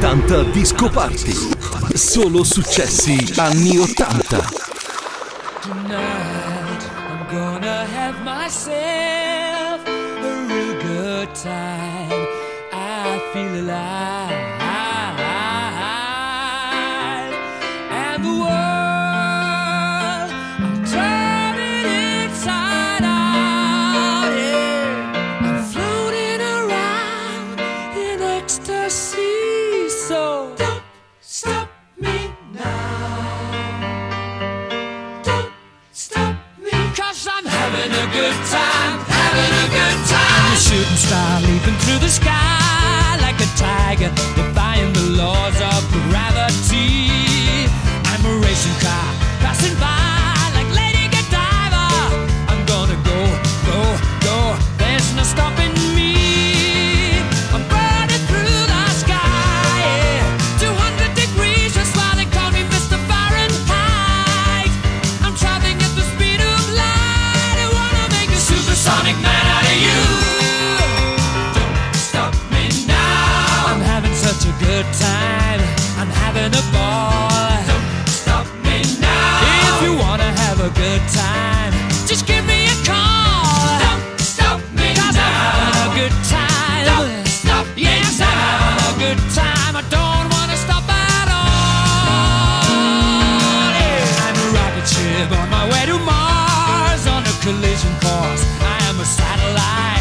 80 Disco Party. Solo successi anni 80. Tonight I'm gonna have myself a real good time. I feel alive. sky. collision course. I am a satellite.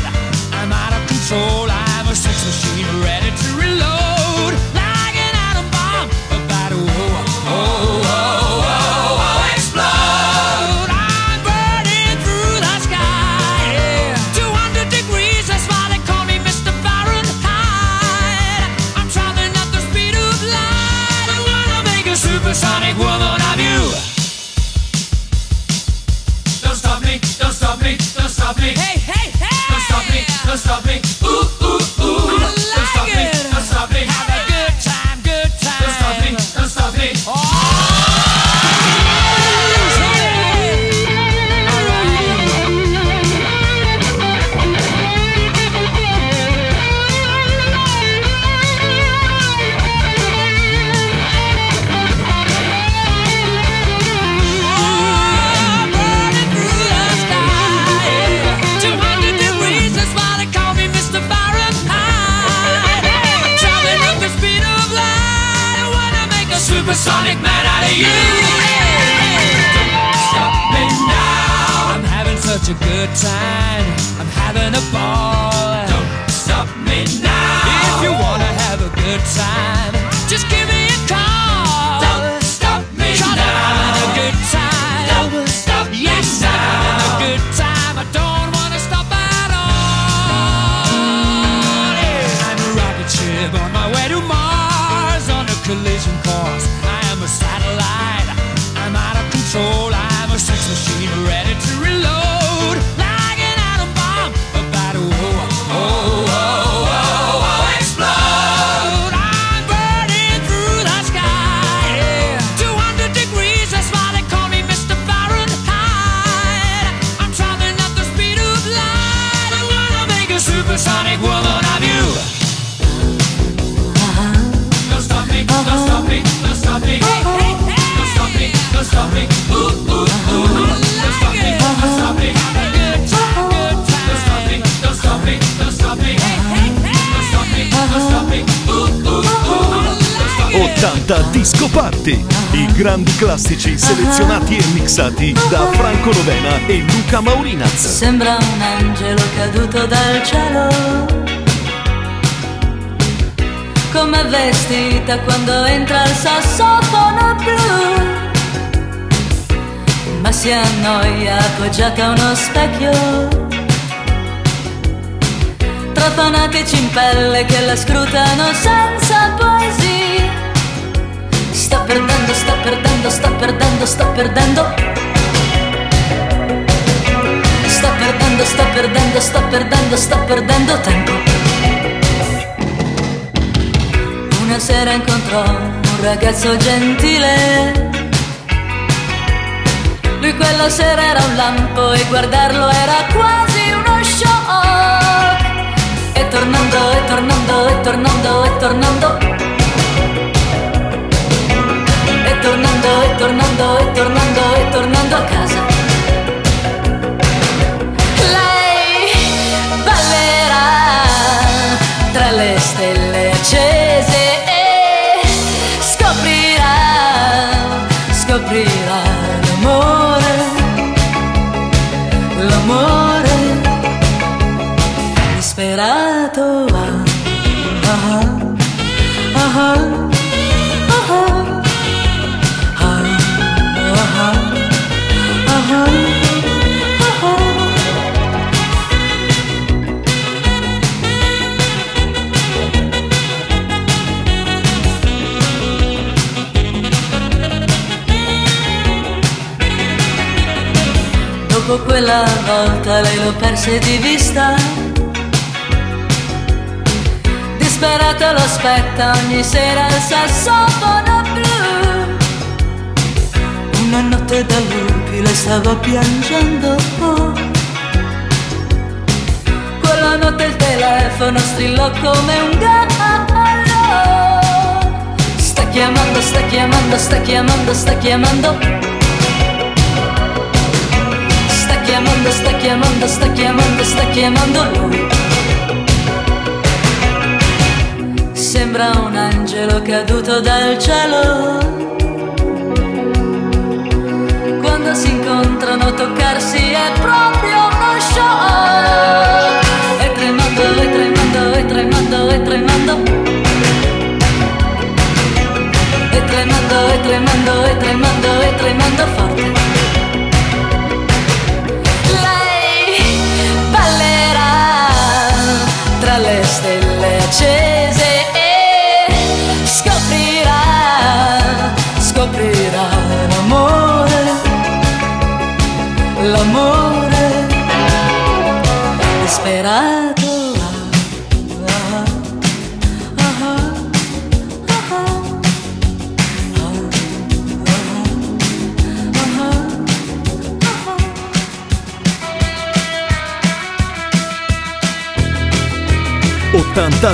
collision course. I am a satellite. I'm out of control. I'm a sex machine ready to. 80 Disco Party. I grandi classici selezionati e mixati da Franco Rovena e Luca Maurinaz. Sembra un angelo caduto dal cielo. Come vestita quando entra il sassofono blu. Ma si annoia appoggiata a uno specchio tra fanatici in pelle che la scrutano senza poesia. Sto perdendo, sto perdendo, sto perdendo, sto perdendo. Sto perdendo, sto perdendo, sto perdendo, sto perdendo tempo. Una sera incontrò un ragazzo gentile. Lui quella sera era un lampo e guardarlo era quasi uno shock. E tornando, e tornando, e tornando, e tornando tornando, tornando, tornando, tornando. Quella volta lei lo perse di vista. Disperato lo aspetta ogni sera al sassofono blu. Una notte da lupi le stava piangendo. Quella notte il telefono strillò come un gallo. Sta chiamando, sta chiamando, sta chiamando, sta chiamando chiamando, sta chiamando, sta chiamando, sta chiamando lui. Sembra un angelo caduto dal cielo. Quando si incontrano toccarsi è proprio uno show. E tremando, e tremando, e tremando, e tremando. E tremando, e tremando, e tremando, e tremando 80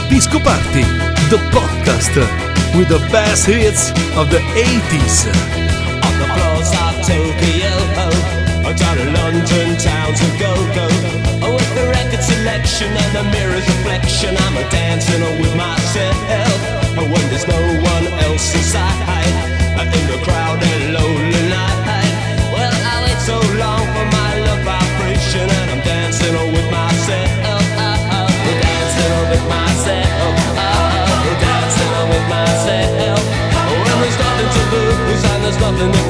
Disco Party, the podcast with the best hits of the 80s. On the floors of Tokyo, down in London, towns of go-go selection and the mirror's reflection, I'm a dancing with myself. Oh, when there's no one else inside, in the crowded lonely night. Well, I wait so long for my love vibration, and I'm dancing with myself. Dancing with myself. Dancing with myself. Oh, when there's nothing to prove, but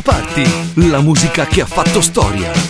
Disco Party, la musica che ha fatto storia.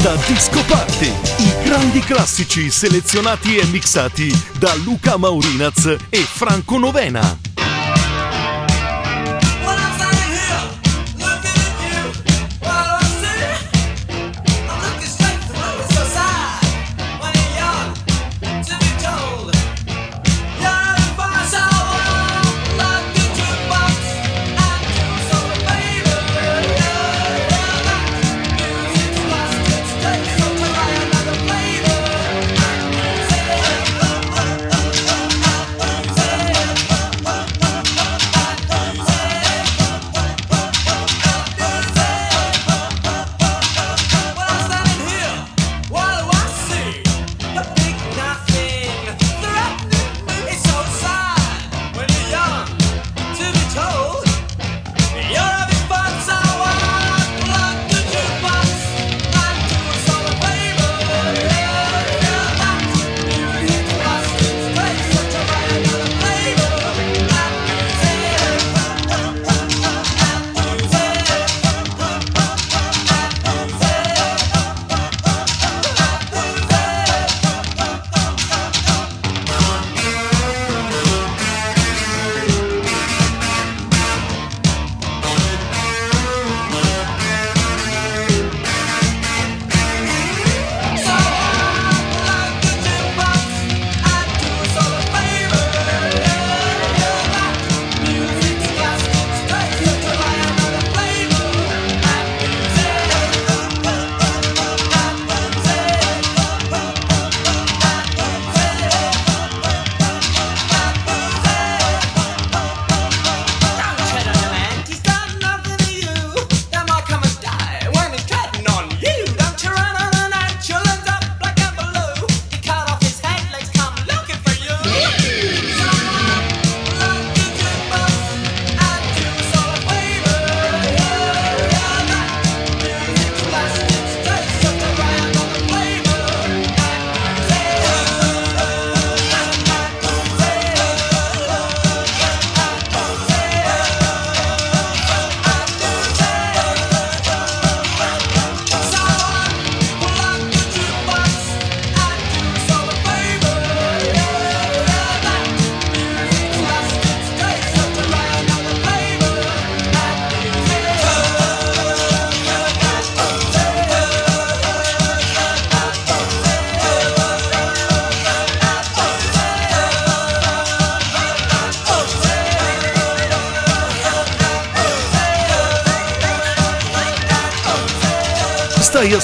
80 Disco Party. I grandi classici selezionati e mixati da Luca Maurinaz e Franco Novena.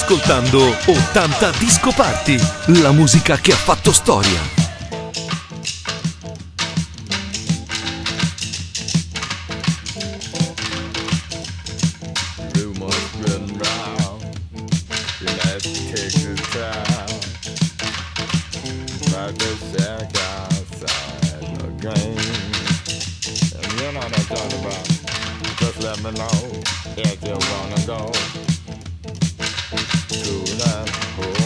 ascoltando 80 Disco Party, la musica che ha fatto storia. Just let me know if you wanna go. to the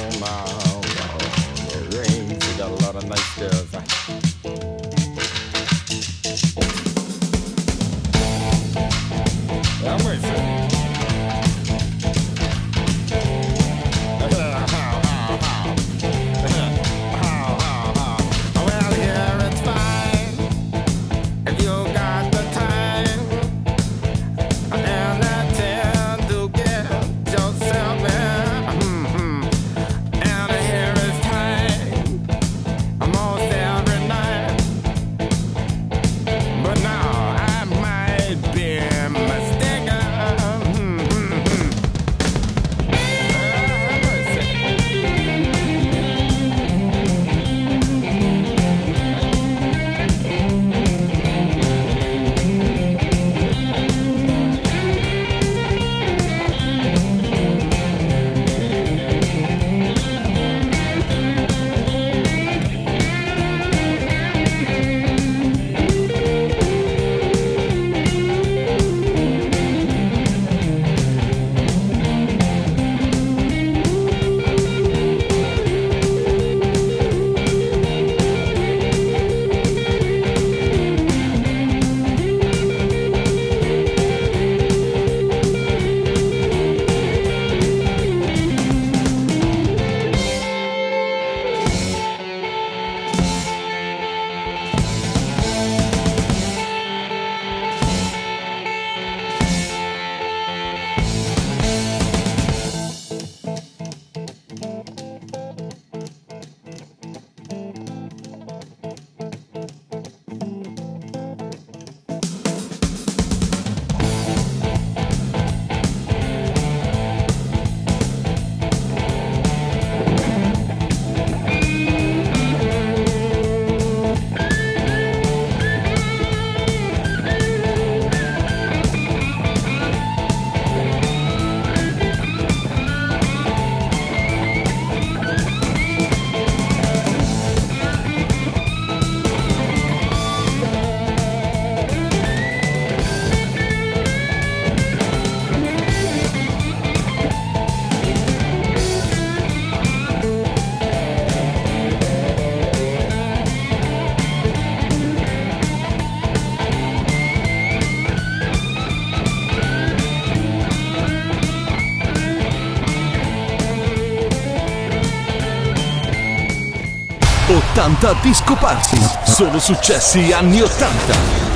80 Disco Party. Sono successi anni 80.